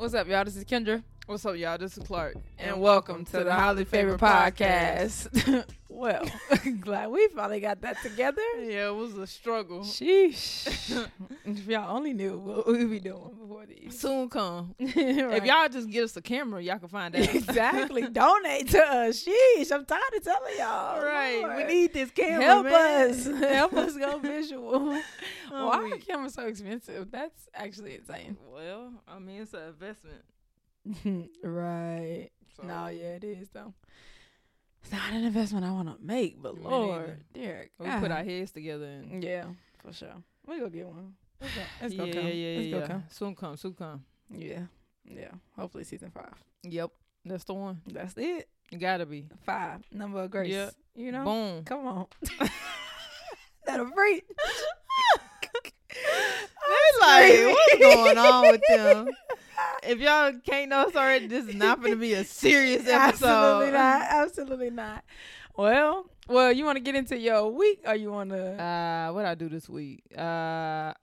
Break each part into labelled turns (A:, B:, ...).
A: What's up, y'all? This is Kendra.
B: What's up, y'all? This is Clark,
A: And, welcome to the Highly Favored Podcast. well, glad we finally got that together.
B: Yeah, it was a struggle.
A: Sheesh. if y'all only knew what we be doing these.
B: Soon come.
A: Right.
B: If y'all just get us a camera, y'all can find out.
A: exactly donate to us. Sheesh, I'm tired of telling y'all.
B: right.
A: Lord.
B: We need this camera.
A: help
B: man.
A: us. help us go visual.
B: Oh,
A: Why
B: we-
A: are cameras so expensive? That's actually insane.
B: Well, I mean, it's an investment.
A: right.
B: So.
A: No, yeah, it is though. It's not an investment I want to make, but Lord. Derek,
B: We put our heads together and.
A: yeah, for sure. We go get one. Let's go.
B: Yeah,
A: come.
B: yeah, yeah,
A: Let's
B: yeah.
A: go come.
B: Soon come, soon come.
A: Yeah, yeah. Hopefully season five.
B: Yep, that's the one.
A: That's it.
B: It gotta be.
A: Five number of grace.
B: Yeah.
A: You know.
B: Boom.
A: Come on. That'll free.
B: It's like, what's going on with them? If y'all can't know sorry, this is not going to be a serious episode.
A: Absolutely not. Absolutely not. Well, well, you want to get into your week, or you want to?
B: Uh, what I do this week? Uh,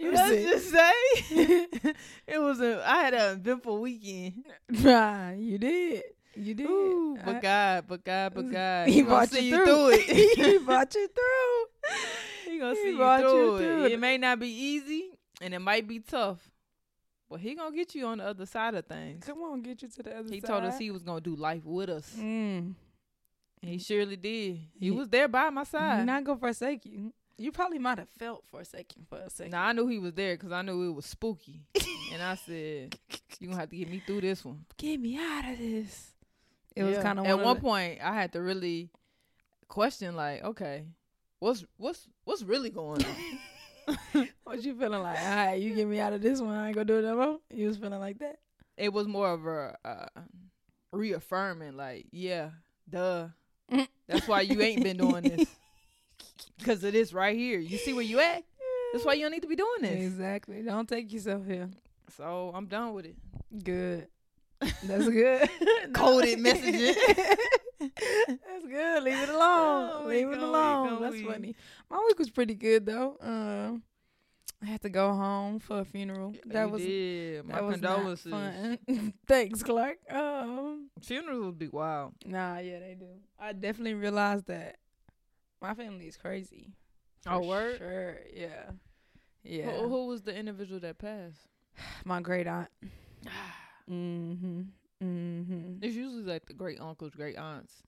A: You
B: let's just say it was a. I had an eventful weekend.
A: Nah, you did. You did.
B: Ooh,
A: I-
B: but God, but God, but God,
A: he brought
B: see
A: you
B: you
A: through.
B: through it.
A: he brought you through.
B: He gonna
A: He
B: see you
A: brought you
B: through,
A: through
B: it.
A: it.
B: It may not be easy, and it might be tough, but he gonna get you on the other side of things.
A: Come on, get you to the other side.
B: He
A: side.
B: told us he was gonna do life with us.
A: Mm.
B: He surely did. He
A: He-
B: was there by my side.
A: not gonna forsake you. You probably might have felt forsaken for a second.
B: Now I knew he was there because I knew it was spooky, and I said, "You gonna have to get me through this one."
A: Get me out of this. It was kind of
B: at one point I had to really question, like, okay, what's what's what's really going on?
A: What you feeling like? All right, you get me out of this one. I ain't gonna do it no more. You was feeling like that.
B: it was more of a uh, reaffirming, like, yeah, duh, that's why you ain't been doing this because of this right here. You see where you at? That's why you don't need to be doing this.
A: Exactly. Don't take yourself here.
B: So I'm done with it.
A: Good. That's good.
B: Coded messages.
A: That's good. Leave it alone.
B: Oh,
A: Leave it alone. That's funny. My week was pretty good though. Um, I had to go home for a funeral. That
B: You
A: was
B: did. My
A: that was
B: condolences.
A: fun. Thanks, Clark. Um,
B: Funerals would be wild.
A: nah, yeah, they do. I definitely realized that my family is crazy.
B: Oh, word?
A: Sure. Yeah. Yeah.
B: Who, who was the individual that passed?
A: My great aunt. Mm-hmm. Mm-hmm.
B: It's usually like the great uncles, great aunts.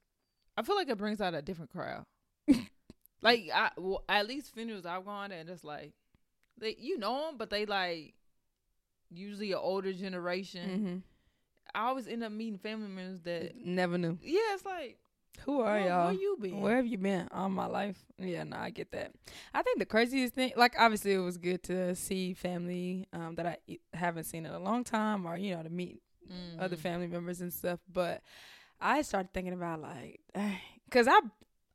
B: I feel like it brings out a different crowd. like I, well, at least funerals I've gone to, and it's like they, you know them, but they like usually an older generation.
A: Mm-hmm.
B: I always end up meeting family members that,
A: Never knew.
B: yeah, it's like
A: Who are
B: where,
A: y'all?
B: where you been?
A: Where have you been all my life? Yeah, no, I get that. I think the craziest thing, like obviously, it was good to see family um, that I haven't seen in a long time, or you know, to meet other
B: Mhm.
A: family members and stuff. But I started thinking about like, because I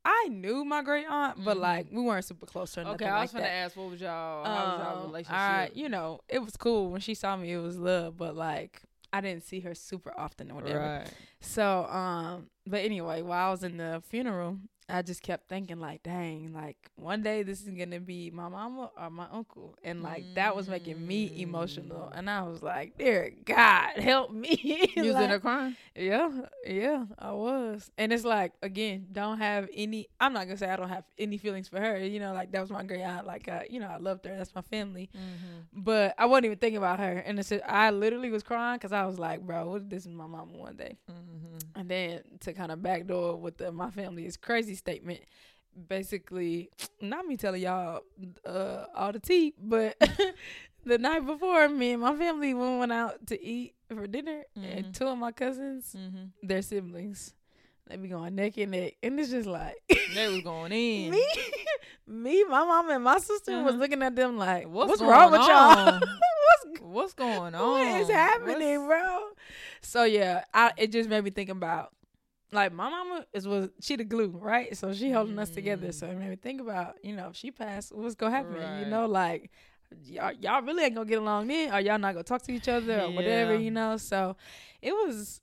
A: I knew my great aunt, but
B: Mhm.
A: like we weren't super close or nothing
B: Okay, I was
A: like
B: gonna
A: that.
B: ask what was y'all how was y'all
A: Um,
B: relationship?
A: I, you know, it was cool when she saw me. It was love, but like I didn't see her super often or whatever.
B: right.
A: So, um, but anyway, while I was in the funeral, I just kept thinking like, dang, like one day this is gonna be my mama or my uncle, and like that was making me emotional,
B: Mm.
A: and I was like, dear God, help me.
B: You was in
A: Like,
B: there crying?
A: yeah, yeah, I was. And it's like, again, don't have any, I'm not gonna say I don't have any feelings for her. You know, like that was my great aunt. Like, uh, you know, I loved her. That's my family.
B: Mm-hmm.
A: But I wasn't even thinking about her. And it's just, I literally was crying because I was like, bro, this is my mama one day?
B: Mm-hmm.
A: And then to kind of backdoor with the my family is crazy statement. Basically, not me telling y'all uh, all the tea, but the night before, me and my family we went out to eat for dinner,
B: Mhm.
A: and two of my cousins,
B: Mm-hmm.
A: their siblings, they be going neck and neck, and it's just like
B: They was going in.
A: me, me, my mom and my sister was
B: Uh-huh.
A: looking at them like,
B: What's
A: "What's, wrong with y'all? What's
B: What's going on?
A: what is happening,
B: What's-
A: bro? So yeah, I it just made me think about like my mama is was she the glue, right? So she holding us together.
B: Mm.
A: So it made me think about you know if she passed, what's gonna happen? You know, like y'all y'all really ain't gonna get along then, or y'all not gonna talk to each other or whatever. You know, so it was.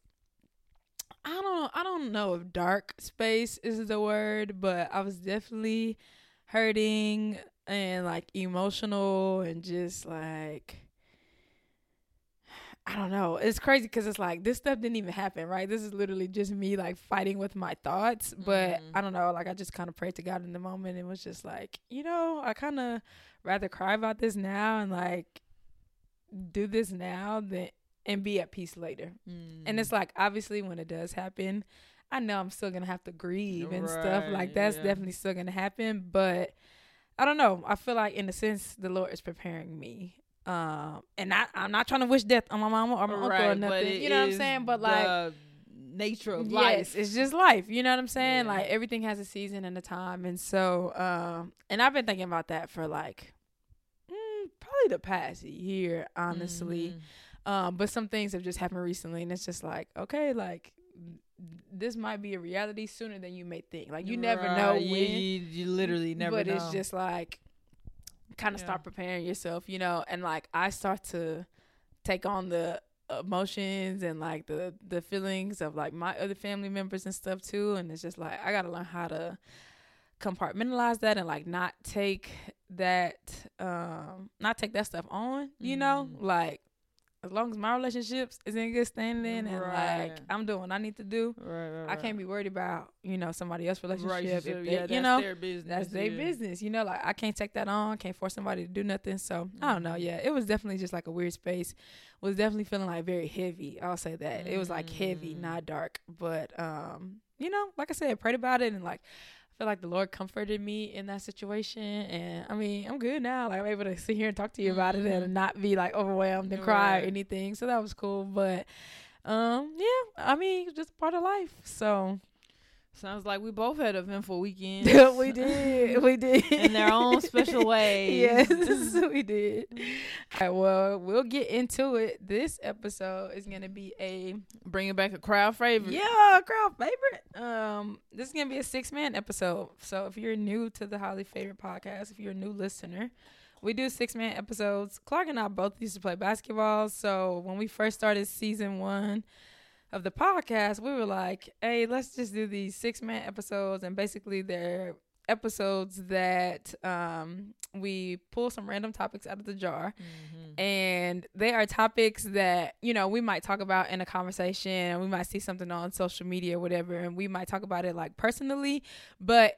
A: I don't I don't know if dark space is the word, but I was definitely hurting and like emotional and just like I don't know. It's crazy because it's like this stuff didn't even happen, right? This is literally just me like fighting with my thoughts. But
B: Mhm.
A: I don't know. Like I just kind of prayed to God in the moment and was just like, you know, I kind of rather cry about this now and like do this now than and be at peace later. And it's like obviously when it does happen, I know I'm still gonna have to grieve and stuff. Like that's
B: yeah.
A: definitely still gonna happen. But I don't know. I feel like in a sense the Lord is preparing me. Um and I I'm not trying to wish death on my mama or my uncle or nothing. You know what I'm saying? But like
B: nature of
A: yes,
B: life.
A: it's just life. You know what I'm saying?
B: Yeah.
A: Like everything has a season and a time. And so um and I've been thinking about that for like mm, probably the past year, honestly.
B: Mhm.
A: Um, but some things have just happened recently, and it's just like, okay, like this might be a reality sooner than you may think. Like you never know when,
B: You, you, literally never know.
A: but
B: know.
A: it's just like kind of
B: Yeah.
A: start preparing yourself, you know. And like I start to take on the emotions and like the the feelings of like my other family members and stuff too, and it's just like I gotta learn how to compartmentalize that and like not take that um not take that stuff on you know
B: Mhm.
A: like as long as my relationships is in good standing and
B: Right.
A: like I'm doing what I need to do,
B: right, right,
A: I can't be worried about you know somebody else's relationship. They,
B: yeah,
A: you
B: that's
A: know,
B: their business.
A: that's their
B: yeah.
A: business. You know, like I can't take that on. Can't force somebody to do nothing. So I don't know.
B: Mhm.
A: Yeah, it was definitely just like a weird space. Was definitely feeling like very heavy. I'll say that it was like heavy,
B: Mm.
A: not dark. But um, you know, like I said, I prayed about it and like. I feel like the Lord comforted me in that situation, and I mean, I'm good now. Like I'm able to sit here and talk to you about it and not be like overwhelmed and cry or anything. So that was cool. But um, yeah, I mean, just part of life. So
B: Sounds like we both had eventful weekends.
A: we did, we did
B: in their own special ways.
A: yes, we did. All right, well, we'll get into it. This episode is gonna be a
B: Bringing back a crowd favorite.
A: yeah crowd favorite. Um, this is gonna be a six man episode. So if you're new to the highly favored podcast, if you're a new listener. We do six man episodes. Clark and I both used to play basketball. So when we first started season one of the podcast, we were like, hey, let's just do these six man episodes. And basically, they're episodes that um, we pull some random topics out of the jar.
B: Mhm.
A: And they are topics that, you know, we might talk about in a conversation. And we might see something on social media or whatever. And we might talk about it like personally. But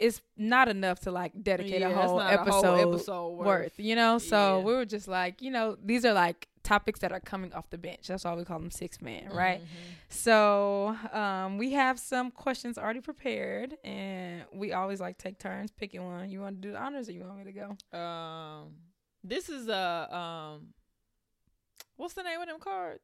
A: it's not enough to like dedicate
B: Yeah,
A: a whole
B: a
A: episode
B: whole episode worth.
A: worth, you know? So
B: Yeah.
A: we were just like, you know, these are like topics that are coming off the bench. That's why we call them six man, right?
B: Mhm.
A: So um, we have some questions already prepared, and we always like take turns picking one. You want to do the honors, or you want me to go?
B: Um, this is a um, what's the name of them cards?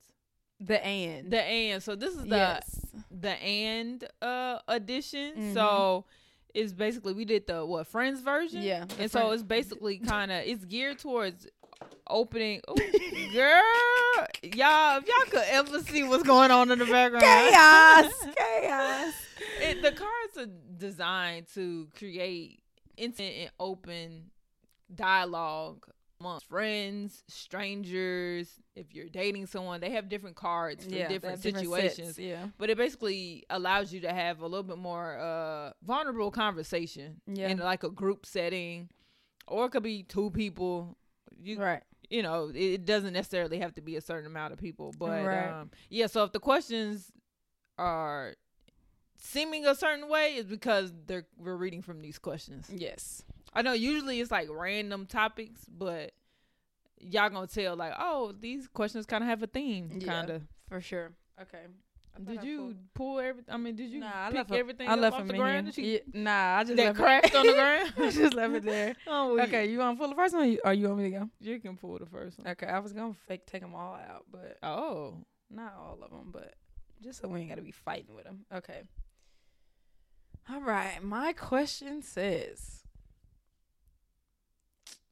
A: The and
B: The and. So this is the
A: yes,
B: the and uh edition.
A: Mhm.
B: So it's basically we did the what friends version.
A: yeah,
B: and so it's basically kind of it's geared towards opening. Ooh, girl, y'all, if y'all could ever see what's going on in the background,
A: chaos, chaos.
B: it, the cards are designed to create instant and open dialogue amongst friends, strangers. If you're dating someone, they have different cards for
A: Yeah,
B: different situations.
A: sets, yeah,
B: but it basically allows you to have a little bit more uh vulnerable conversation
A: Yeah.
B: in like a group setting or it could be two people you
A: right.
B: You know it, doesn't necessarily have to be a certain amount of people but
A: Right.
B: um yeah so if the questions are seeming a certain way it's because they're we're reading from these questions
A: Yes,
B: i know usually it's like random topics but y'all gonna tell like oh these questions kind of have a theme
A: Yeah.
B: kind of
A: for sure. Okay.
B: Did you pull everything? I mean, did you
A: Nah, I
B: pick
A: left
B: everything
A: I left
B: off the ground? Did you-
A: Yeah, nah, I just
B: that
A: left it-
B: crashed on the ground.
A: I just left it there.
B: Oh, we-
A: Okay, you want to pull the first one, or you want me to go?
B: you can pull the first one.
A: Okay, I was gonna fake take them all out, but
B: Oh,
A: not all of them, but just so we ain't gotta be fighting with them. Okay. All right, my question says.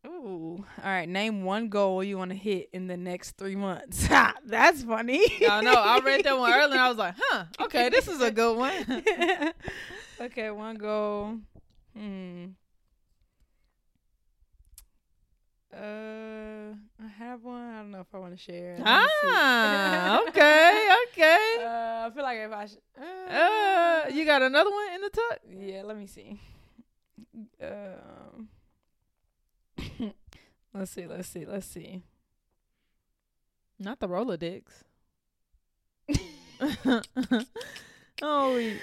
A: Ooh, all right. Name one goal you want to hit in the next three months. Ha, That's funny.
B: I know. I read that one earlier. and I was like, huh. Okay, this is a good one.
A: okay, one goal. Hmm. Uh, I have one. I don't know if I want to share.
B: Ah, okay, okay.
A: Uh, I feel like if I should.
B: Uh, you got another one in the tuck?
A: Yeah, let me see. Um, Let's see. Let's see. Let's see.
B: Not the Rolodex. oh, we,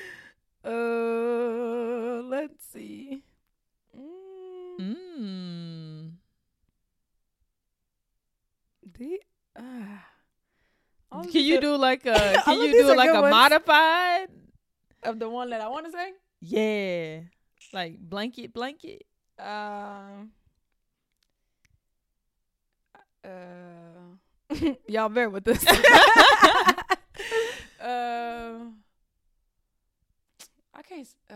A: Uh, let's see. Mm,
B: mm.
A: the, uh,
B: Can you do like a? Can you do like a
A: ones.
B: modified?
A: of the one that I want to say?
B: Yeah, like blanket, blanket.
A: Um. Uh, y'all bear with this. uh, I can't. Uh,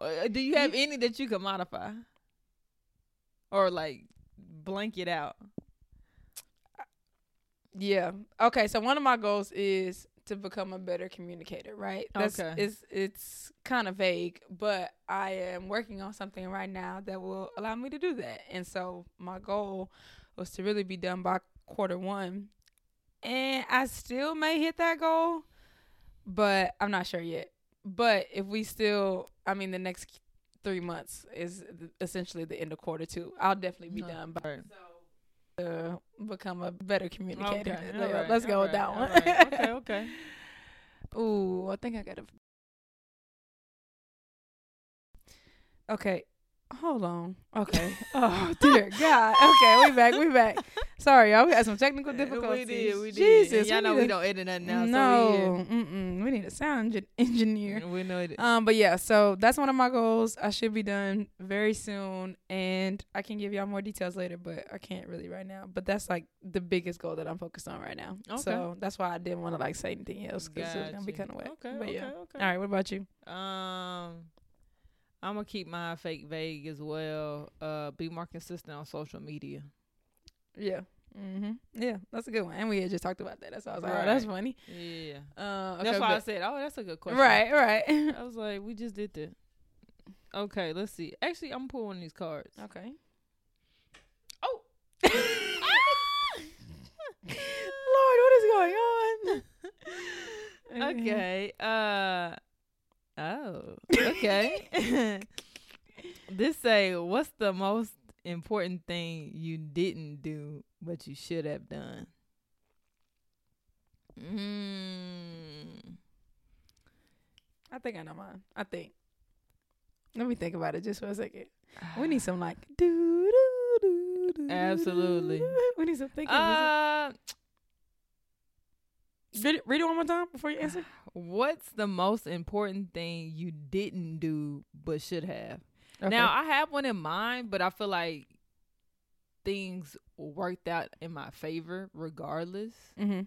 B: Uh, Do you have any that you can modify, or like blanket out?
A: yeah. Okay. So one of my goals is to become a better communicator. Right. That's,
B: Okay.
A: It's it's kind of vague, but I am working on something right now that will allow me to do that. And so my goal was to really be done by quarter one, and I still may hit that goal, but I'm not sure yet. But if we still, I mean, the next three months is essentially the end of quarter two. I'll definitely be
B: No.
A: done by
B: Right.
A: uh, become a better communicator.
B: Okay, right,
A: Let's go with that one.
B: right. Okay, okay.
A: Ooh, I think I got to. Okay, hold on. Okay. Oh dear God. Okay, we back. We back. Sorry, y'all. We had some technical difficulties.
B: We did, we did.
A: Jesus,
B: Y'all
A: we
B: know we
A: a-
B: don't edit nothing now.
A: no, mm-mm. we need a sound engi- engineer.
B: we, know it.
A: Um, but yeah, so that's one of my goals. I should be done very soon, and I can give y'all more details later, but I can't really right now. But that's like the biggest goal that I'm focused on right now.
B: Okay.
A: So that's why I didn't want to like say anything else because it's gonna be kind of wet.
B: Okay,
A: but
B: okay,
A: yeah.
B: okay.
A: All right, what about you?
B: Um, I'm gonna keep my fake vague as well. Uh, be more consistent on social media.
A: Yeah. Mm-hmm. Yeah, that's a good one. And we had just talked about that. That's why I was like, oh, that's funny.
B: Yeah,
A: Uh, okay,
B: that's why I said, oh, that's a good question.
A: Right, right.
B: I was like, we just did that. Okay, let's see. Actually, I'm of these cards.
A: okay.
B: Oh,
A: Lord, what is going on?
B: okay. Uh, oh, okay. this say, what's the most important thing you didn't do but you should have done? Mm.
A: I think I know mine. I think. Let me think about it just for a second. We need some like do do do do.
B: Absolutely.
A: We need some thinking. music. Read, it, read it one more time before you answer.
B: what's the most important thing you didn't do but should have?
A: Okay.
B: Now I have one in mind, but I feel like things worked out in my favor regardless.
A: mm-hmm.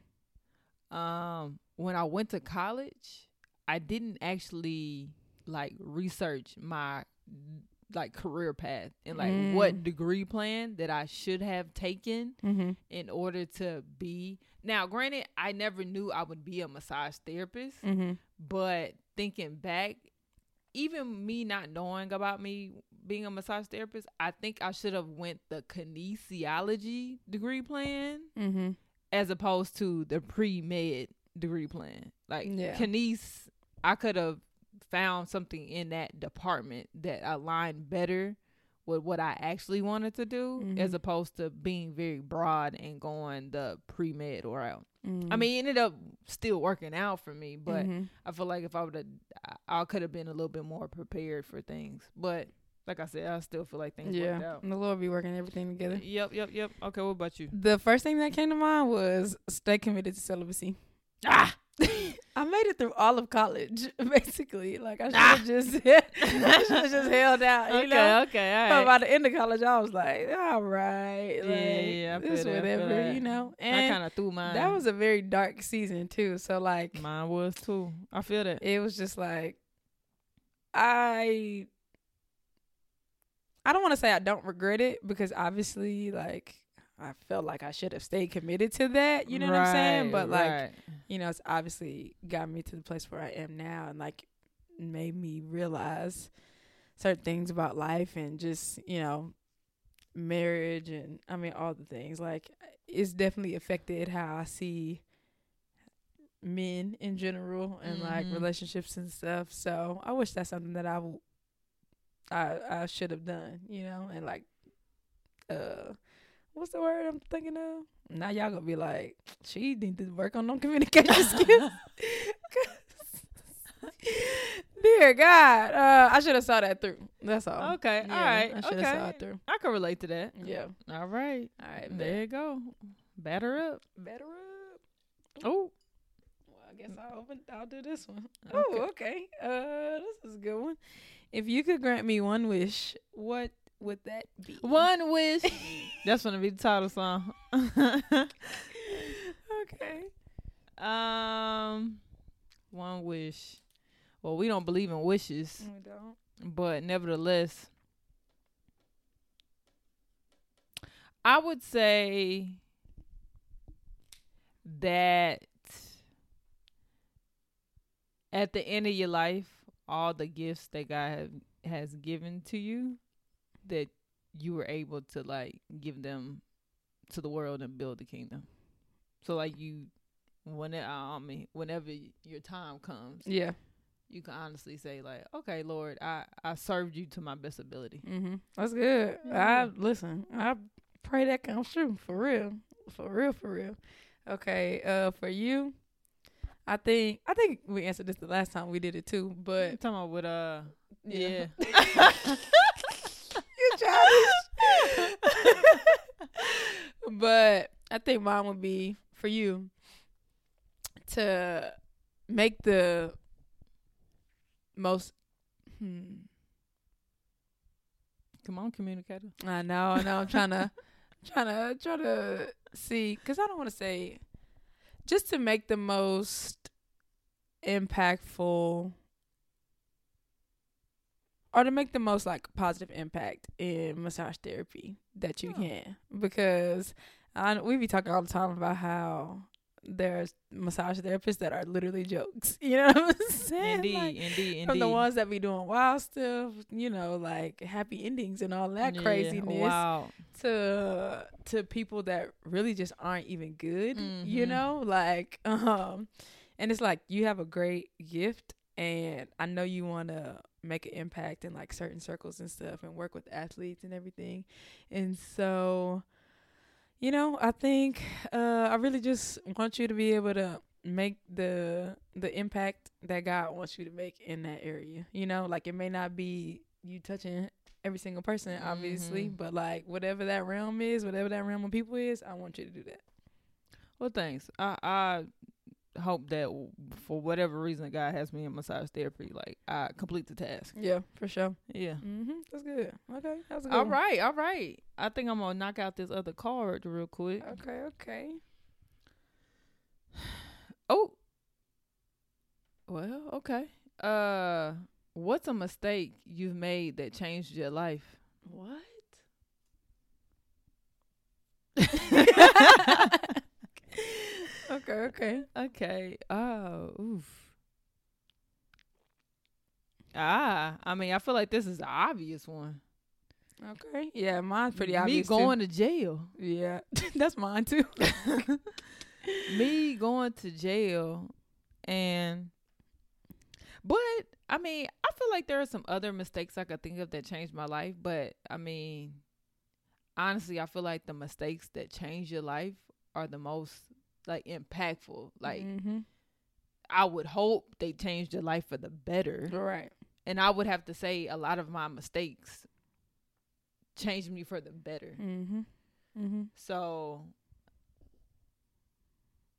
B: Um, when I went to college, I didn't actually like research my like career path and like
A: Mm.
B: what degree plan that I should have taken
A: Mm-hmm.
B: in order to be. Now, granted, I never knew I would be a massage therapist,
A: Mm-hmm.
B: but thinking back, even me not knowing about me being a massage therapist, I think I should have went the kinesiology degree plan
A: Mm-hmm.
B: as opposed to the pre med degree plan. Like
A: Yeah.
B: kines, I could have found something in that department that aligned better with what I actually wanted to do,
A: Mhm.
B: as opposed to being very broad and going the pre med route.
A: Mm-hmm.
B: I mean, it ended up still working out for me, but
A: Mm-hmm.
B: I feel like if I would have, I could have been a little bit more prepared for things. But like I said, I still feel like things worked
A: yeah,
B: out.
A: the Lord be working everything together.
B: Yep, yep, yep. Okay, what about you?
A: The first thing that came to mind was stay committed to celibacy.
B: Ah,
A: I made it through all of college, basically. Like I should
B: Ah.
A: just, I should have just held out. You
B: okay,
A: know?
B: okay, all
A: But by the end of college, I was like, all right,
B: Yeah,
A: like,
B: yeah, feel
A: it's
B: that,
A: whatever, you know. And I
B: kind of threw mine.
A: that was a very dark season too. So like,
B: mine was too. I feel that.
A: it was just like, I, I don't want to say I don't regret it because obviously, like, I felt like I should have stayed committed to that. You know what I'm saying? But like,
B: right.
A: you know, it's obviously got me to the place where I am now and like made me realize certain things about life and just, you know, marriage and I mean all the things. Like it's definitely affected how I see men in general and like
B: Mhm.
A: relationships and stuff. So I wish that's something that I w- I I should have done, you know, and like uh what's the word I'm thinking of? Now y'all gonna be like, she need to work on them communication skills. Dear God, uh, I should have saw that through. That's all.
B: Okay,
A: Yeah,
B: all right,
A: I should have saw
B: okay.
A: it through.
B: I can relate to that.
A: Yeah.
B: All right,
A: All right.
B: there
A: Bet.
B: you go. Batter up.
A: Batter up.
B: Oh,
A: Well, I guess I'll open. I'll do this one. Oh, okay. Uh, this is a good one. If you could grant me one wish, what would that be?
B: one wish. That's gonna be the title song.
A: Okay.
B: um, one wish. Well, we don't believe in wishes,
A: We don't.
B: but nevertheless, I would say that at the end of your life, all the gifts that God have, has given to you, that you were able to like give them to the world and build the kingdom. So like you, when it, mean, whenever your time comes,
A: Yeah.
B: you can honestly say like, okay, Lord, I I served you to my best ability.
A: Mm-hmm. That's good.
B: Yeah.
A: I listen. I pray that comes true for real, for real, for real. Okay. Uh, for you, I think I think we answered this the last time we did it too,
B: I'm
A: but
B: talking about with uh, yeah.
A: you but I think mine would be for you to make the most. Hmm.
B: Come on, communicator.
A: I know, I know. I'm trying to, trying to, try to see, because I don't want to say, just to make the most impactful, or to make the most like positive impact in massage therapy that you
B: Oh.
A: can, because I we be talking all the time about how there's massage therapists that are literally jokes. You know what I'm saying?
B: Indeed,
A: Like,
B: indeed, indeed.
A: from the ones that be doing wild stuff, you know, like happy endings and all that
B: Yeah,
A: craziness,
B: Wow.
A: to to people that really just aren't even good, you
B: Mhm.
A: know, like um, and it's like you have a great gift, and I know you want to make an impact in like certain circles and stuff, and work with athletes and everything, and so. You know, I think uh, I really just want you to be able to make the the impact that God wants you to make in that area. You know, like it may not be you touching every single person, obviously,
B: Mhm.
A: but like whatever that realm is, whatever that realm of people is, I want you to do that.
B: Well, thanks. I I hope that for whatever reason God has me in massage therapy, like I complete the task.
A: Yeah, for sure.
B: Yeah.
A: Mhm. That's good. Okay, that's good.
B: All
A: one.
B: right, all right. I think I'm gonna knock out this other card real quick.
A: Okay, okay.
B: Oh. Well, okay. Uh, what's a mistake you've made that changed your life?
A: What? okay, okay.
B: Okay. Oh, oof. Ah, I mean, I feel like this is the obvious one.
A: Okay. Yeah, mine's pretty
B: Me
A: obvious. too.
B: going to jail.
A: Yeah, that's mine too.
B: Me going to jail, and but I mean, I feel like there are some other mistakes I could think of that changed my life. But I mean, honestly, I feel like the mistakes that change your life are the most like impactful. Like
A: mm-hmm.
B: I would hope they changed your life for the better.
A: right.
B: And I would have to say a lot of my mistakes changed me for the better.
A: Mm-hmm. Mm-hmm.
B: So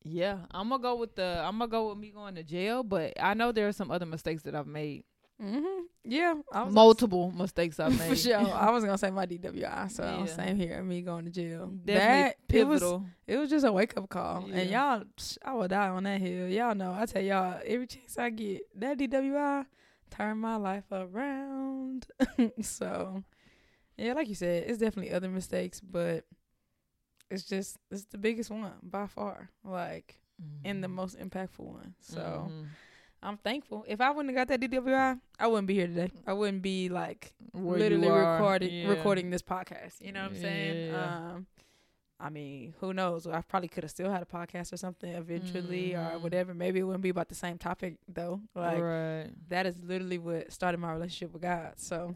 B: yeah, I'm gonna go with the I'm gonna go with me going to jail, but I know there are some other mistakes that I've made.
A: Mm-hmm. Yeah. I
B: Multiple mistakes I've made.
A: For sure. I was gonna say my DWI, so
B: Yeah.
A: same here. Me going to jail.
B: Definitely
A: that it was
B: pivotal.
A: it was just a wake up call, and y'all, I will die on that hill. Y'all know. I tell y'all every chance I get that DWI turn my life around. so yeah, like you said, it's definitely other mistakes, but it's just it's the biggest one by far. Like and the
B: Mhm.
A: most impactful one. So.
B: Mhm.
A: I'm thankful. If I wouldn't have got that DWI, I wouldn't be here today. I wouldn't be like
B: Where
A: literally recording
B: yeah.
A: recording this podcast. You know what I'm saying?
B: Yeah.
A: Um I mean, who knows? I probably could have still had a podcast or something eventually or
B: Mhm.
A: whatever. Maybe it wouldn't be about the same topic though. Like
B: right.
A: that is literally what started my relationship with God. So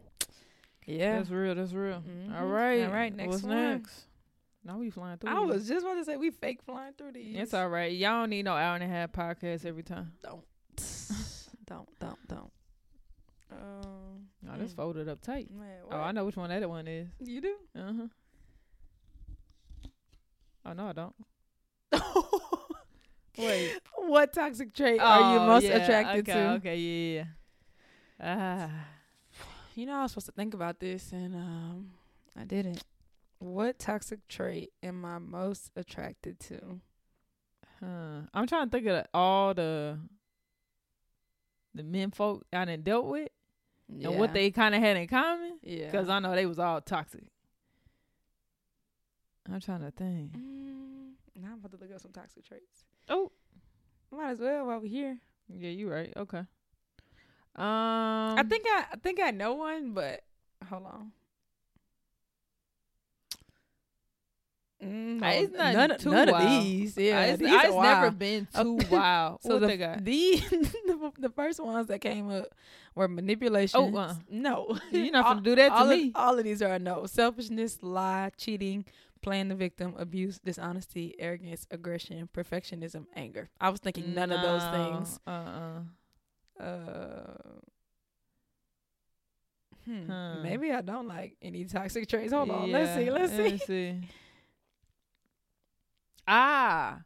A: yeah.
B: That's real. That's real.
A: Mhm.
B: All right.
A: All right, next
B: What's
A: one.
B: next? Now we flying through.
A: I
B: these.
A: was just about to say we fake flying through these.
B: It's all right. Y'all don't need no hour and a half podcast every time.
A: Don't, don't, don't, don't. Um,
B: No, this
A: mm.
B: folded up tight.
A: Man,
B: Oh, I know which one that one is.
A: You do?
B: Uh huh. Oh no, I don't. Wait.
A: what toxic trait are you
B: Oh,
A: most
B: yeah,
A: attracted
B: okay,
A: to?
B: Okay, yeah, yeah. Ah.
A: You know, I was supposed to think about this and um, I didn't. What toxic trait am I most attracted to?
B: Huh. I'm trying to think of all the the men folk I done dealt with and what they kind of had in common.
A: yeah.
B: Because I know they was all toxic. I'm trying to think.
A: Mm, now I'm about to look up some toxic traits.
B: Oh,
A: Might as well while we're here.
B: yeah, you right. Okay. Um,
A: I think I, I think I know one, but hold on. Mm,
B: it's
A: no,
B: nothing
A: none, of-
B: too
A: none of these. Yeah,
B: I, it's,
A: these
B: I- it's never been
A: Oh,
B: too wild.
A: So
B: what
A: the, the, the the first ones that came up were manipulation.
B: uh.
A: no,
B: You're not
A: all,
B: gonna do that to
A: all
B: me.
A: Of, all of these are a no. Selfishness, lie, cheating, playing the victim, abuse, dishonesty, arrogance, aggression, perfectionism, anger. I was thinking none of those things.
B: Uh uh
A: hmm.
B: Huh.
A: Maybe I don't like any toxic traits. Hold on, let's see, let's see.
B: see. Ah,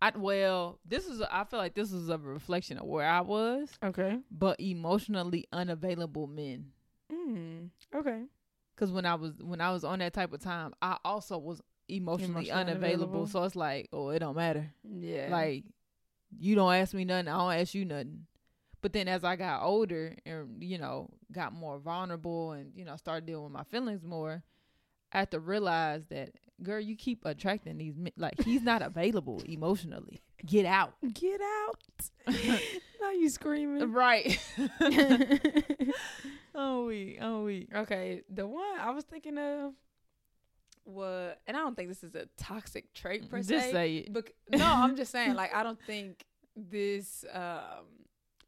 B: I well, this is I feel like this is a reflection of where I was,
A: Okay.
B: but emotionally unavailable men.
A: Mm, okay.
B: Cause when I was when I was on that type of time, I also was emotionally,
A: Emotionally
B: unavailable.
A: unavailable.
B: So it's like, oh, it don't matter.
A: Yeah.
B: Like, you don't ask me nothing, I don't ask you nothing. But then as I got older and you know got more vulnerable and you know started dealing with my feelings more, I had to realize that girl, you keep attracting these men. Like he's not available emotionally. Get out.
A: get out. now you screaming.
B: right. oh we. Oh we.
A: okay. The one I was thinking of was, and I don't think this is a toxic trait per
B: Just
A: se.
B: say it.
A: No, I'm just saying, like, I don't think this um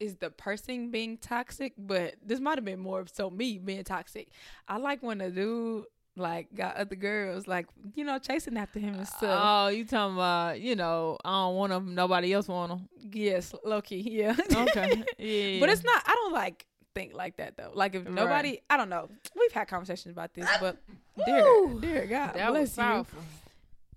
A: is the person being toxic, but this might have been more of so me being toxic. I like when a dude like got other girls like you know chasing after him and stuff.
B: Oh, you talking about, you know, I don't want them, nobody else want them.
A: yes, low key, yeah.
B: Okay. yeah.
A: but it's not. I don't like think like that though. Like if
B: Right.
A: nobody, I don't know. We've had conversations about this, but dear, dear God,
B: that
A: bless
B: was
A: you.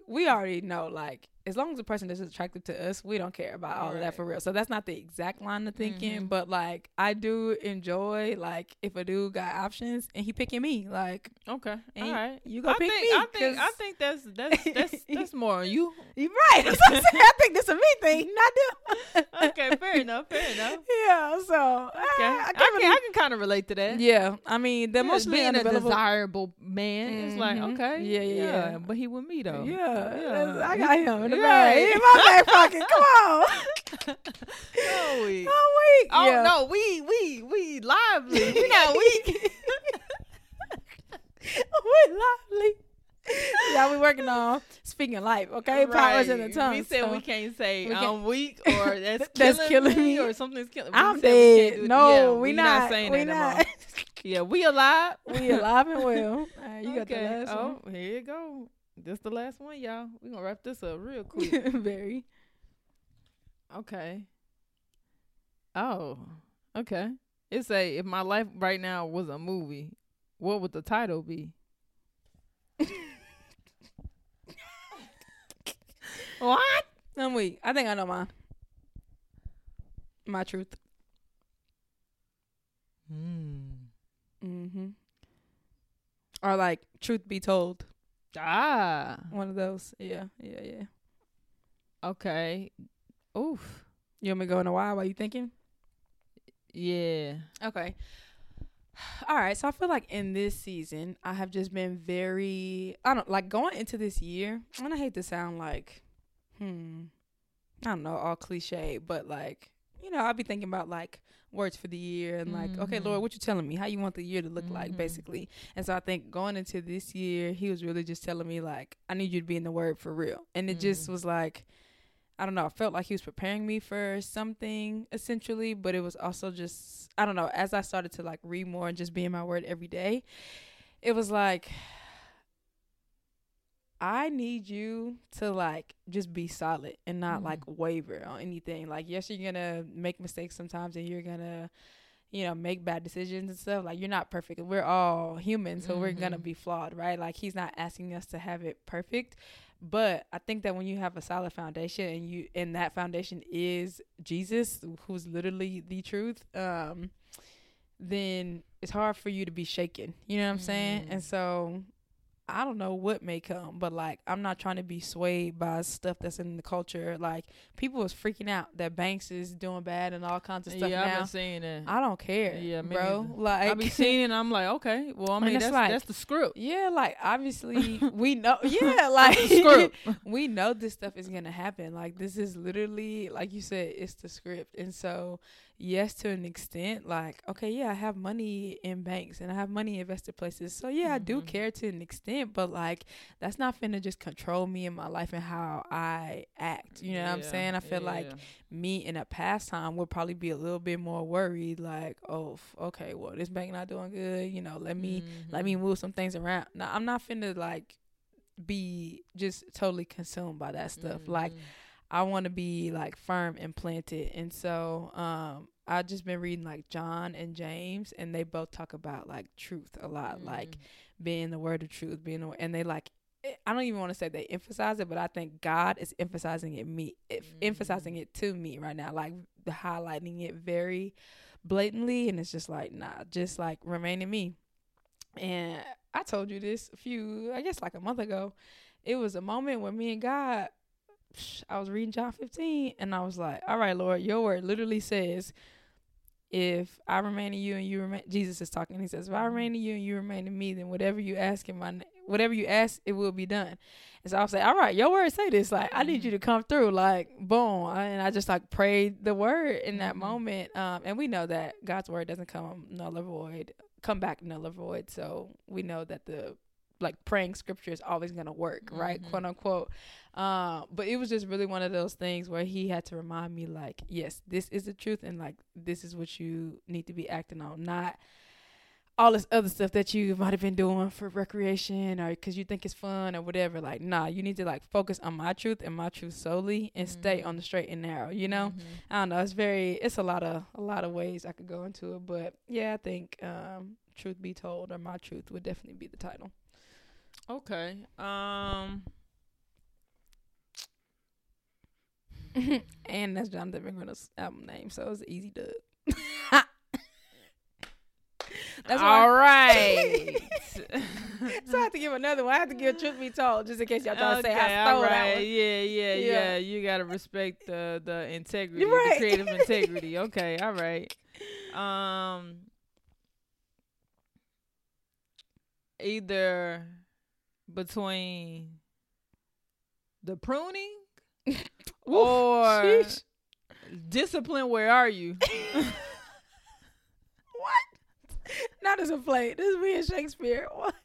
A: we already know like as long as the person is attractive to us, we don't care about all of that for real. So that's not the exact line of thinking,
B: Mhm.
A: but like I do enjoy like if a dude got options and he picking me, like
B: Okay. All right.
A: you go
B: I
A: pick
B: think,
A: me.
B: I think I think that's that's that's that's more on you.
A: you right. That's what I'm saying. I think this a me thing, not them.
B: Okay, fair enough, fair enough.
A: yeah. So
B: Okay.
A: I,
B: I can
A: really-
B: I can kind of relate to that.
A: yeah. I mean, the
B: Yeah,
A: emotionally
B: being a desirable man, it's like okay,
A: Yeah, yeah, yeah.
B: but he with me though.
A: Yeah,
B: Yeah.
A: I got him
B: Right.
A: bag. My pocket. Come on.
B: Oh, we.
A: Oh, weak.
B: Oh
A: yeah.
B: no, we we we lively. We not weak.
A: we lively. Yeah, we working on speaking life. Okay, powers in the tongue.
B: We said
A: so
B: we can't say
A: we can't- um,
B: I'm weak or that's,
A: That's
B: killing,
A: killing
B: me,
A: me.
B: or something's killing. we
A: I'm
B: we
A: dead.
B: it.
A: No,
B: Yeah,
A: we,
B: we
A: not.
B: saying
A: we
B: that no
A: not.
B: Yeah, we alive.
A: we alive and well. All right, you got the last
B: oh, here you go. This the last one, y'all. We gonna wrap this up real quick.
A: Very.
B: okay. Oh, okay. It say if my life right now was a movie, what would the title be? what?
A: I'm weak. I think I know mine. My truth.
B: Hmm.
A: Mm-hmm. Or like truth be told.
B: Ah.
A: One of those. Yeah, yeah, yeah.
B: Okay. Oof.
A: You want me to go in a while while you thinking?
B: Yeah.
A: Okay. All right. So I feel like in this season, I have just been very, I don't like going into this year. And I hate to sound like, hmm, I don't know, all cliche, but like, know, I'll be thinking about like words for the year and like, okay,
B: Mhm.
A: Lord, what you telling me? How you want the year to look like,
B: Mhm.
A: basically. And so I think going into this year, he was really just telling me like, I need you to be in the word for real. And it just
B: Mhm.
A: was like, I don't know. I felt like he was preparing me for something essentially, but it was also just I don't know. As I started to like read more and just be in my word every day, it was like I need you to like just be solid and not
B: Mhm.
A: like waver on anything. Like, yes, you're gonna make mistakes sometimes, and you're gonna, you know, make bad decisions and stuff. Like, you're not perfect. We're all human, so we're gonna
B: Mhm.
A: be flawed, right? Like, he's not asking us to have it perfect. But I think that when you have a solid foundation and you and that foundation is Jesus, who's literally the truth, um, then it's hard for you to be shaken. You know what I'm saying?
B: Mm.
A: And so I don't know what may come, but like I'm not trying to be swayed by stuff that's in the culture. Like people is freaking out that Banks is doing bad and all kinds of stuff
B: yeah, I've been seeing that.
A: I don't care,
B: Yeah,
A: bro.
B: neither.
A: Like
B: I be seeing it and I'm like, okay, well, I mean, that's,
A: like-
B: that's the script.
A: yeah, like obviously we know. Yeah, like
B: script.
A: we know this stuff is gonna happen. Like this is literally, like you said, it's the script. And so, yes, to an extent, like okay, yeah, I have money in banks and I have money invested places. So yeah, I do
B: Mhm.
A: care to an extent, but like that's not finna just control me in my life and how I act. You know what I'm saying? I feel like me in a past time would probably be a little bit more worried. Like, oh, okay, well, this bank not doing good. You know, let me let me
B: Mhm.
A: move some things around. Now I'm not finna like be just totally consumed by that stuff. Like
B: Mhm.
A: I want to be like firm and planted. And so um I just been reading like John and James and they both talk about like truth a lot, like
B: Mhm.
A: being the word of truth, being the, and they like eh, I don't even want to say they emphasize it, but I think God is emphasizing it me, if
B: Mhm.
A: emphasizing it to me right now, like highlighting it very blatantly, and it's just like nah, just like remain in me. And I told you this a few, I guess like a month ago. It was a moment where me and God, I was reading John 15, and I was like, all right, Lord, your word literally says, if I remain in you and you remain, Jesus is talking. He says, if I remain in you and you remain in me, then whatever you ask in my, whatever you ask, it will be done. And so I'll say, all right, your word say this. Like, I need you to come through. Like, boom. And I just like prayed the word in that
B: Mhm.
A: moment. Um, and we know that God's word doesn't come null or void, come back null or void. So we know that the like praying scripture is always gonna work, right?
B: Mhm.
A: Quote unquote. Um, but it was just really one of those things where he had to remind me, like, yes, this is the truth, and like this is what you need to be acting on, not all this other stuff that you might have been doing for recreation or because you think it's fun or whatever. Like, nah, you need to like focus on my truth and my truth solely, and stay
B: Mhm.
A: on the straight and narrow. You know.
B: Mhm.
A: I don't know. It's very. It's a lot of a lot of ways I could go into it, but yeah, I think um, "Truth Be Told" or "My Truth" would definitely be the title.
B: Okay. Um.
A: and that's Jonathan McReynolds' album name, so it's easy dub. That's
B: all right.
A: so I have to give another one. I have to give "Truth Be Told" just in case y'all trying to say I stole
B: all
A: that one.
B: Yeah, yeah,
A: Yeah.
B: yeah, You gotta respect the the integrity,
A: right.
B: the creative integrity. Okay, all right. Um, either between the pruning or
A: sheesh.
B: discipline. Where are you?
A: What not as a play. This is me and Shakespeare. What?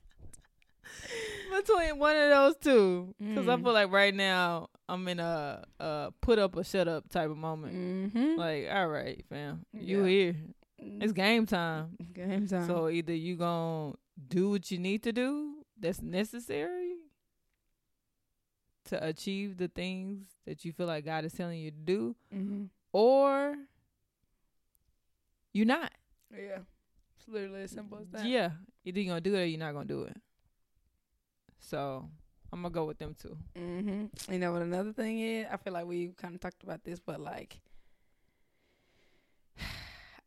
B: between one of those two, because I
A: Mm.
B: feel like right now I'm in a, a put up or shut up type of moment.
A: Mm-hmm.
B: Like, all right, fam, you
A: Yeah.
B: here. It's game time.
A: game time.
B: So either you gonna do what you need to do that's necessary to achieve the things that you feel like God is telling you to do,
A: mm-hmm.
B: or you're not.
A: yeah, it's literally as simple as that.
B: Yeah, either you're gonna do it or you're not gonna do it. So I'm gonna go with them too.
A: Mm-hmm. You know what another thing is? I feel like we kind of talked about this, but like,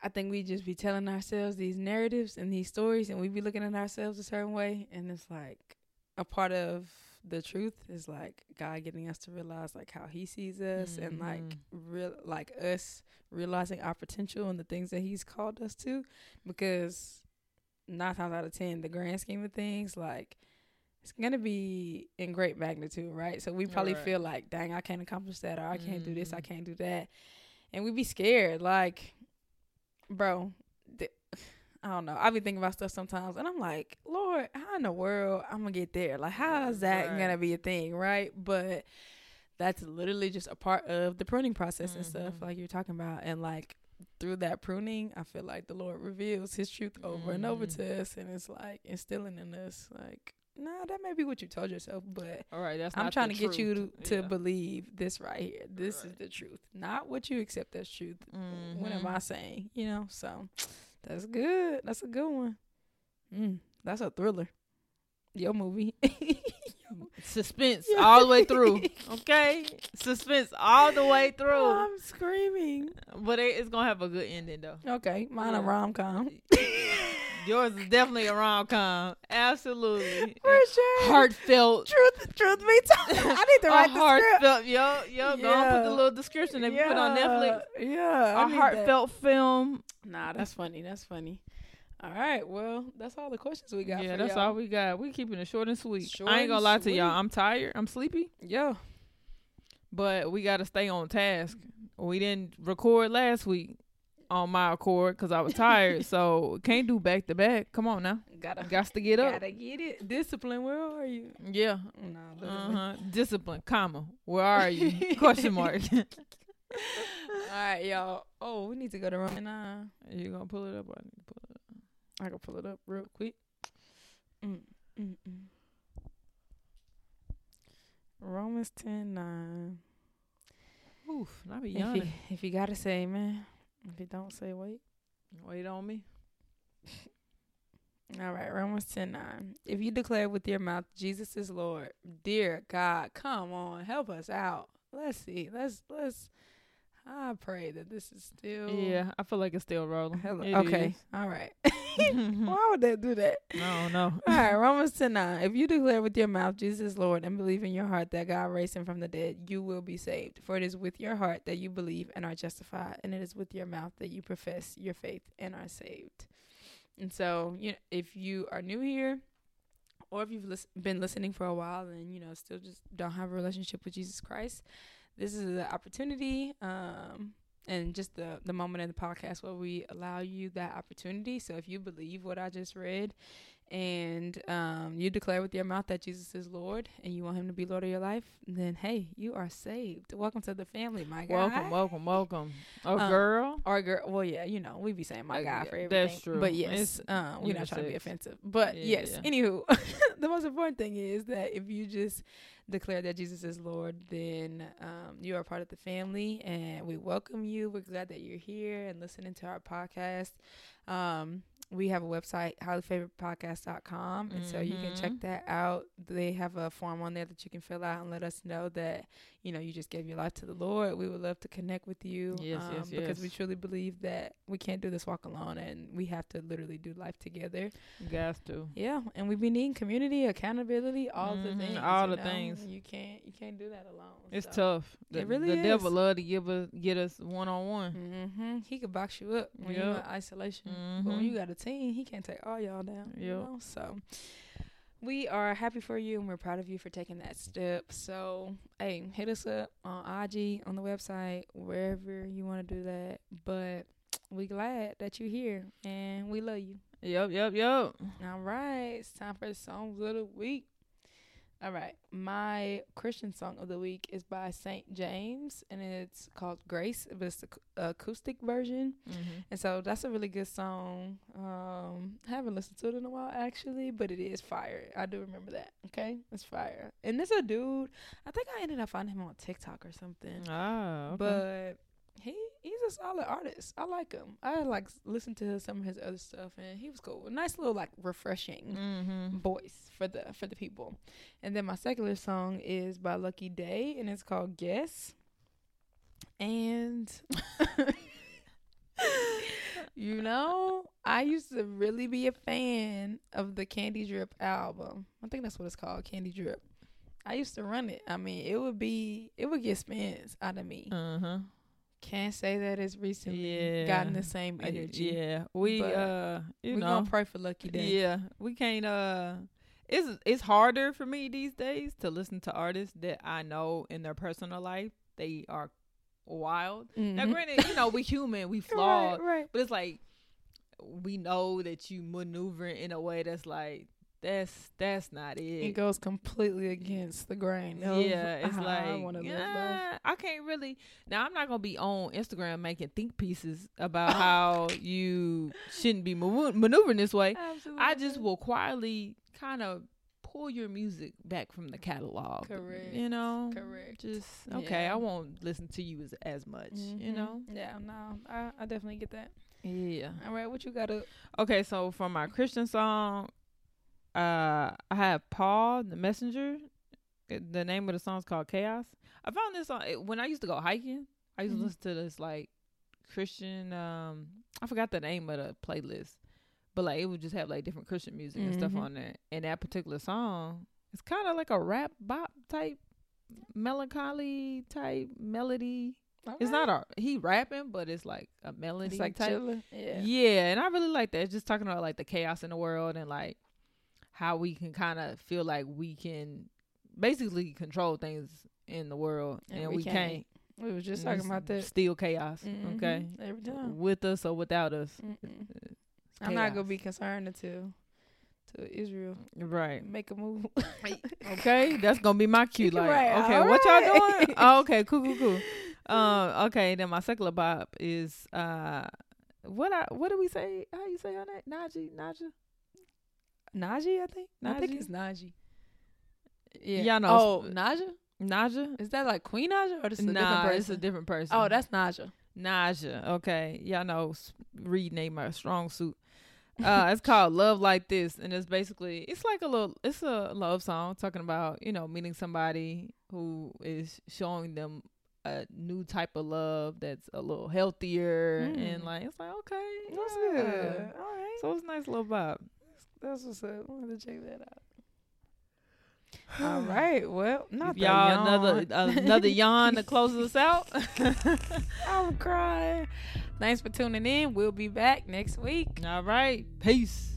A: I think we just be telling ourselves these narratives and these stories, and we be looking at ourselves a certain way, and it's like a part of the truth is like God getting us to realize like how He sees us, and like
B: Mhm.
A: real like us realizing our potential and the things that He's called us to, because nine times out of ten, the grand scheme of things, like it's gonna be in great magnitude, right? So we probably
B: Right.
A: feel like, dang, I can't accomplish that, or I can't do this, I
B: Mhm.
A: can't do that, and we be scared. Like, bro, th- I don't know. I be thinking about stuff sometimes, and I'm like, Lord, how in the world I'm gonna get there? Like, how is that
B: Right.
A: gonna be a thing, right? But that's literally just a part of the pruning process and stuff,
B: Mhm.
A: like you're talking about, and like through that pruning, I feel like the Lord reveals His truth over and over
B: Mhm.
A: to us, and it's like instilling in us, like nah, that may be what you told yourself, but
B: All right, that's.
A: I'm trying to get you to, to
B: Yeah.
A: believe this right here. This is the truth, not what you accept as truth. What am. I saying? You know, so that's good. That's a good one. Mm, that's a thriller. Your movie.
B: Suspense all the way through. Okay, suspense all the way through.
A: I'm screaming.
B: But it, it's gonna have a good ending though.
A: Okay, mine a rom com.
B: Yours is definitely a rom com. Absolutely.
A: For sure.
B: Heartfelt.
A: Truth, truth be told, I need to
B: A
A: write the script.
B: heartfelt, yo, yo, go and put the little description that you put on Netflix.
A: Yeah,
B: A
A: need that.
B: heartfelt film.
A: Nah, that's funny. That's funny. All right, well, that's all the questions we got.
B: yeah, that's
A: y'all.
B: all we got. We keeping it short and sweet.
A: Short
B: I ain't gonna lie to y'all. I'm tired. I'm sleepy,
A: Yeah,
B: but we got to stay on task. We didn't record last week on my accord because I was tired, so can't do back to back. Come on now,
A: gotta
B: got to get up.
A: gotta get it. Discipline. Where are you?
B: Yeah,
A: No,
B: Uh-huh. Discipline, comma. Where are you? Question mark.
A: All right, y'all. Oh, we need to go to Roman nine.
B: you gonna pull it up? I need to pull it up.
A: I can pull it up real quick. Mm, mm, mm. Romans ten nine.
B: Oof, I be
A: If you, if you gotta say, man. If you don't say, wait.
B: Wait on me.
A: All right, Romans 10 9. If you declare with your mouth Jesus is Lord, dear God, come on, help us out. Let's see. Let's let's I pray that this is still
B: Yeah, I feel like it's still rolling.
A: Hello.
B: It
A: okay. All right. Why would that do that?
B: No, don't.
A: All right, Romans 10 9. If you declare with your mouth Jesus is Lord and believe in your heart that God raised him from the dead, you will be saved. For it is with your heart that you believe and are justified, and it is with your mouth that you profess your faith and are saved. And so, you know, if you are new here, or if you've lis- been listening for a while and you know still just don't have a relationship with Jesus Christ, this is the opportunity um, and just the the moment in the podcast where we allow you that opportunity. So if you believe what I just read and um, you declare with your mouth that Jesus is Lord and you want Him to be Lord of your life, then hey, you are saved. Welcome to the family, my guy.
B: Welcome, welcome, welcome. A
A: Um,
B: girl.
A: Or girl, well, yeah, you know, we be saying my guy for everything.
B: that's true.
A: But yes, um, we're not trying to be offensive. But
B: Yeah,
A: yes,
B: yeah.
A: anywho, the most important thing is that if you just declare that Jesus is Lord, then um, you are part of the family, and we welcome you. We're glad that you're here and listening to our podcast. Um, we have a website, highlyfavoredpodcast.com, and so you can check
B: Mhm.
A: that out. They have a form on there that you can fill out and let us know that you know you just gave your life to the Lord. We would love to connect with you,
B: Yes,
A: um,
B: yes,
A: because we truly believe that we can't do this walk alone, and we have to literally do life together.
B: Gas to.
A: Yeah, and we be needing community, accountability, all the
B: Mhm,
A: things.
B: all the
A: know?
B: things.
A: You can't you can't do that alone.
B: It's
A: so.
B: tough. The,
A: It really
B: the devil
A: is.
B: love to give us get us one on one.
A: Mm-hmm. He could box you up when you're in
B: Yep.
A: isolation, but when
B: Mhm.
A: you got a team, he can't take all y'all down. You know? So we are happy for you, and we're proud of you for taking that step. So hey, hit us up on IG, on the website, wherever you want to do that. But we glad that you're here, and we love you.
B: Yep, yep, yep.
A: All right, it's time for the songs of the week. All right, my Christian song of the week is by Saint James, and it's called Grace. But it's the acoustic version,
B: Mm-hmm.
A: and so that's a really good song. Um, I haven't listened to it in a while actually, but it is fire. I do remember that. Okay, it's fire. And this a dude. I think I ended up finding him on TikTok or something.
B: Ah, okay.
A: But he he's a solid artist. I like him. I like s- listen to some of his other stuff, and he was cool. Nice little like refreshing
B: mm-hmm.
A: voice for the for the people. And then my secular song is by Lucky Daye, and it's called Guess. And you know, I used to really be a fan of the Candydrip album. I think that's what it's called, Candydrip. I used to run it. I mean, it would be it would get spins out of me.
B: Uh-huh.
A: Can't say that it's recently
B: Yeah.
A: gotten the same energy.
B: yeah. We
A: But
B: uh you
A: we
B: know
A: gonna pray for Lucky Daye.
B: Yeah. We can't uh it's it's harder for me these days to listen to artists that I know in their personal life. They are wild. Now
A: Mhm.
B: granted, you know, we human, we
A: Right,
B: flawed.
A: right.
B: But it's like we know that you maneuver in a way that's like that's that's not it.
A: It goes completely against the grain.
B: Yeah, it's
A: I
B: like
A: life.
B: yeah, I can't really. Now I'm not gonna be on Instagram making think pieces about how you shouldn't be maneuvering this way.
A: Absolutely.
B: I just will quietly kind of pull your music back from the catalog.
A: Correct.
B: You know.
A: Correct.
B: Just okay.
A: Yeah.
B: I won't listen to you as as much. You
A: Mhm.
B: know.
A: Yeah, no, I, I definitely get that.
B: Yeah.
A: All right, what you got up?
B: Okay, so for my Christian song, uh, I have Paul the Messenger. The name of the song is called Chaos. I found this on when I used to go hiking. I used
A: Mhm.
B: to listen to this like Christian. Um, I forgot the name of the playlist, but like it would just have like different Christian music and stuff
A: Mhm.
B: on there. And that particular song, it's kind of like a rap bop type, melancholy type melody. It's not a he rapping, but it's like a melody
A: It's like
B: type.
A: chilling. Yeah.
B: Yeah, and I really like that. It's just talking about like the chaos in the world and like how we can kind of feel like we can basically control things in the world
A: And
B: and,
A: we
B: we,
A: can't.
B: can't.
A: We were just talking about that.
B: Still chaos.
A: Mhm,
B: Okay.
A: Every time.
B: With us or without us.
A: I'm not gonna be concerned until till Israel
B: Right.
A: make a move.
B: Okay, that's gonna be my cue. Like,
A: Right,
B: okay, what y'all doing? Oh, okay, cool, cool, cool. Um, okay, then my secular bop is uh, what I what do we say? How you say her name? Naji, Naja.
A: Najee, I think. I think it's Najee. Yeah.
B: Y'all know
A: Oh, Naja?
B: Naja.
A: Is that like Queen Naija or this is a
B: Nah,
A: different person?
B: it's a different person.
A: oh, that's Naja.
B: Naja. Okay, y'all know reading ain't my strong suit. Uh, it's called Love Like This, and it's basically it's like a little it's a love song talking about you know meeting somebody who is showing them a new type of love that's a little healthier
A: Mm.
B: and like it's like okay,
A: That's
B: yeah.
A: good. All right.
B: So it's a nice little vibe.
A: That's what's up. I'm gonna check that out. All right. Well, not
B: Y'all
A: that
B: another
A: yawn.
B: Uh, another yawn to close us out.
A: I'm crying. Thanks for tuning in. We'll be back next week.
B: All right, peace.